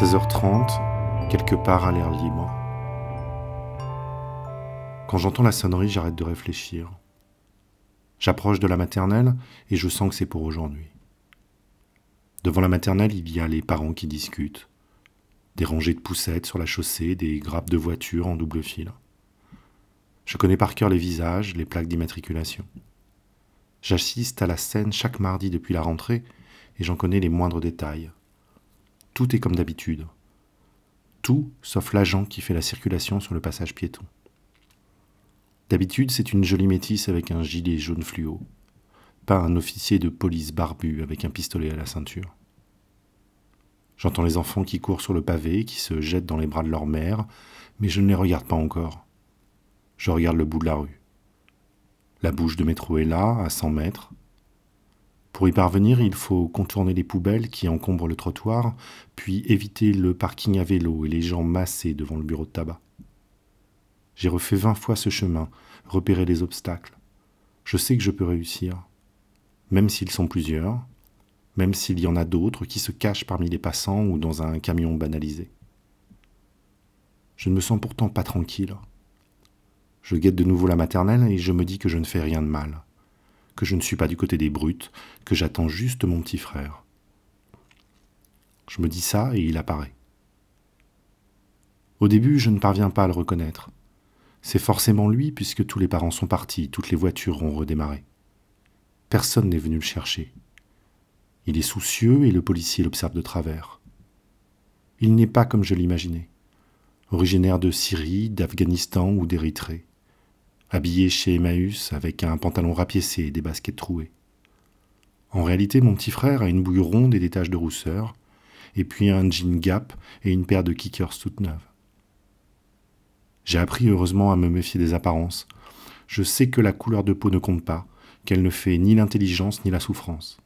16h30, quelque part à l'air libre. Quand j'entends la sonnerie, j'arrête de réfléchir. J'approche de la maternelle et je sens que c'est pour aujourd'hui. Devant la maternelle, il y a les parents qui discutent. Des rangées de poussettes sur la chaussée, des grappes de voitures en double fil. Je connais par cœur les visages, les plaques d'immatriculation. J'assiste à la scène chaque mardi depuis la rentrée et j'en connais les moindres détails. Tout est comme d'habitude. Tout sauf l'agent qui fait la circulation sur le passage piéton. D'habitude, c'est une jolie métisse avec un gilet jaune fluo, pas un officier de police barbu avec un pistolet à la ceinture. J'entends les enfants qui courent sur le pavé, qui se jettent dans les bras de leur mère, mais je ne les regarde pas encore. Je regarde le bout de la rue. La bouche de métro est là, à 100 mètres. Pour y parvenir, il faut contourner les poubelles qui encombrent le trottoir, puis éviter le parking à vélo et les gens massés devant le bureau de tabac. J'ai refait vingt fois ce chemin, repéré les obstacles. Je sais que je peux réussir, même s'ils sont plusieurs, même s'il y en a d'autres qui se cachent parmi les passants ou dans un camion banalisé. Je ne me sens pourtant pas tranquille. Je guette de nouveau la maternelle et je me dis que je ne fais rien de mal, que je ne suis pas du côté des brutes, que j'attends juste mon petit frère. Je me dis ça et il apparaît. Au début, je ne parviens pas à le reconnaître. C'est forcément lui puisque tous les parents sont partis, toutes les voitures ont redémarré. Personne n'est venu le chercher. Il est soucieux et le policier l'observe de travers. Il n'est pas comme je l'imaginais, originaire de Syrie, d'Afghanistan ou d'Érythrée, habillé chez Emmaüs avec un pantalon rapiécé et des baskets trouées. En réalité, mon petit frère a une bouille ronde et des taches de rousseur, et puis un jean Gap et une paire de kickers toutes neuves. J'ai appris heureusement à me méfier des apparences. Je sais que la couleur de peau ne compte pas, qu'elle ne fait ni l'intelligence ni la souffrance.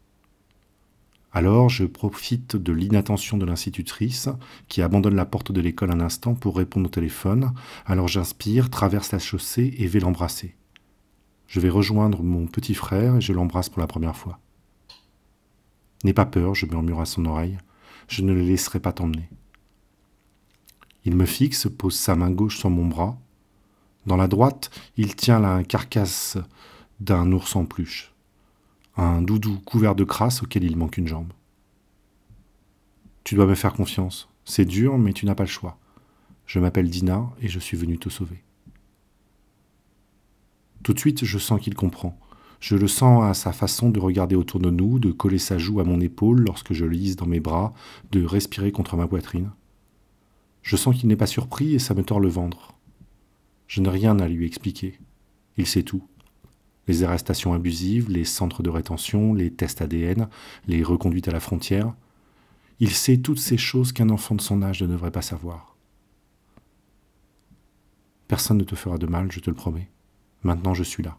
Alors je profite de l'inattention de l'institutrice, qui abandonne la porte de l'école un instant pour répondre au téléphone, alors j'inspire, traverse la chaussée et vais l'embrasser. Je vais rejoindre mon petit frère et je l'embrasse pour la première fois. N'aie pas peur, je murmure à son oreille, je ne le laisserai pas t'emmener. Il me fixe, pose sa main gauche sur mon bras. Dans la droite, il tient la carcasse d'un ours en peluche. Un doudou couvert de crasse auquel il manque une jambe. Tu dois me faire confiance. C'est dur, mais tu n'as pas le choix. Je m'appelle Dina et je suis venu te sauver. Tout de suite, je sens qu'il comprend. Je le sens à sa façon de regarder autour de nous, de coller sa joue à mon épaule lorsque je le lise dans mes bras, de respirer contre ma poitrine. Je sens qu'il n'est pas surpris et ça me tord le ventre. Je n'ai rien à lui expliquer. Il sait tout. Les arrestations abusives, les centres de rétention, les tests ADN, les reconduites à la frontière. Il sait toutes ces choses qu'un enfant de son âge ne devrait pas savoir. Personne ne te fera de mal, je te le promets. Maintenant je suis là.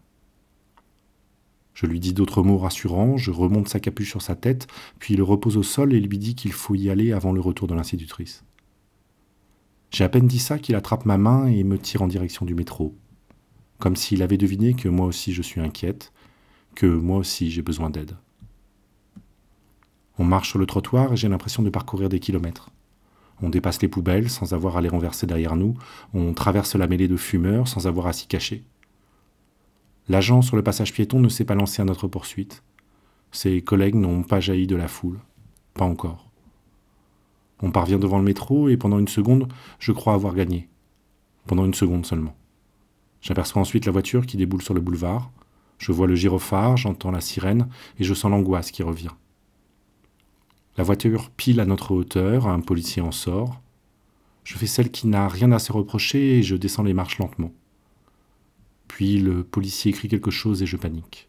Je lui dis d'autres mots rassurants, je remonte sa capuche sur sa tête, puis le repose au sol et lui dis qu'il faut y aller avant le retour de l'institutrice. J'ai à peine dit ça qu'il attrape ma main et me tire en direction du métro, comme s'il avait deviné que moi aussi je suis inquiète, que moi aussi j'ai besoin d'aide. On marche sur le trottoir et j'ai l'impression de parcourir des kilomètres. On dépasse les poubelles sans avoir à les renverser derrière nous, on traverse la mêlée de fumeurs sans avoir à s'y cacher. L'agent sur le passage piéton ne s'est pas lancé à notre poursuite. Ses collègues n'ont pas jailli de la foule. Pas encore. On parvient devant le métro et pendant une seconde, je crois avoir gagné. Pendant une seconde seulement. J'aperçois ensuite la voiture qui déboule sur le boulevard. Je vois le gyrophare, j'entends la sirène et je sens l'angoisse qui revient. La voiture pile à notre hauteur, un policier en sort. Je fais celle qui n'a rien à se reprocher et je descends les marches lentement. Puis le policier écrit quelque chose et je panique.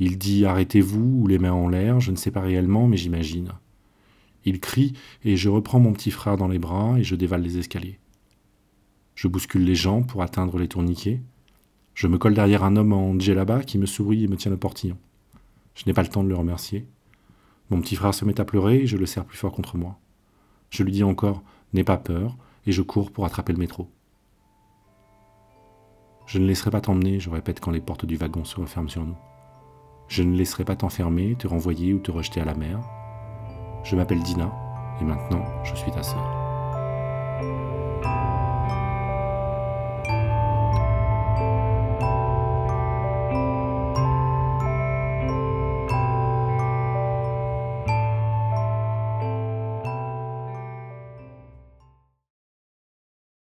Il dit Arrêtez-vous ou les mains en l'air, je ne sais pas réellement, mais j'imagine. Il crie et je reprends mon petit frère dans les bras et je dévale les escaliers. Je bouscule les gens pour atteindre les tourniquets. Je me colle derrière un homme en djellaba qui me sourit et me tient le portillon. Je n'ai pas le temps de le remercier. Mon petit frère se met à pleurer et je le serre plus fort contre moi. Je lui dis encore N'aie pas peur et je cours pour attraper le métro. Je ne laisserai pas t'emmener, je répète quand les portes du wagon se referment sur nous. Je ne laisserai pas t'enfermer, te renvoyer ou te rejeter à la mer. Je m'appelle Dina Et maintenant, je suis ta sœur.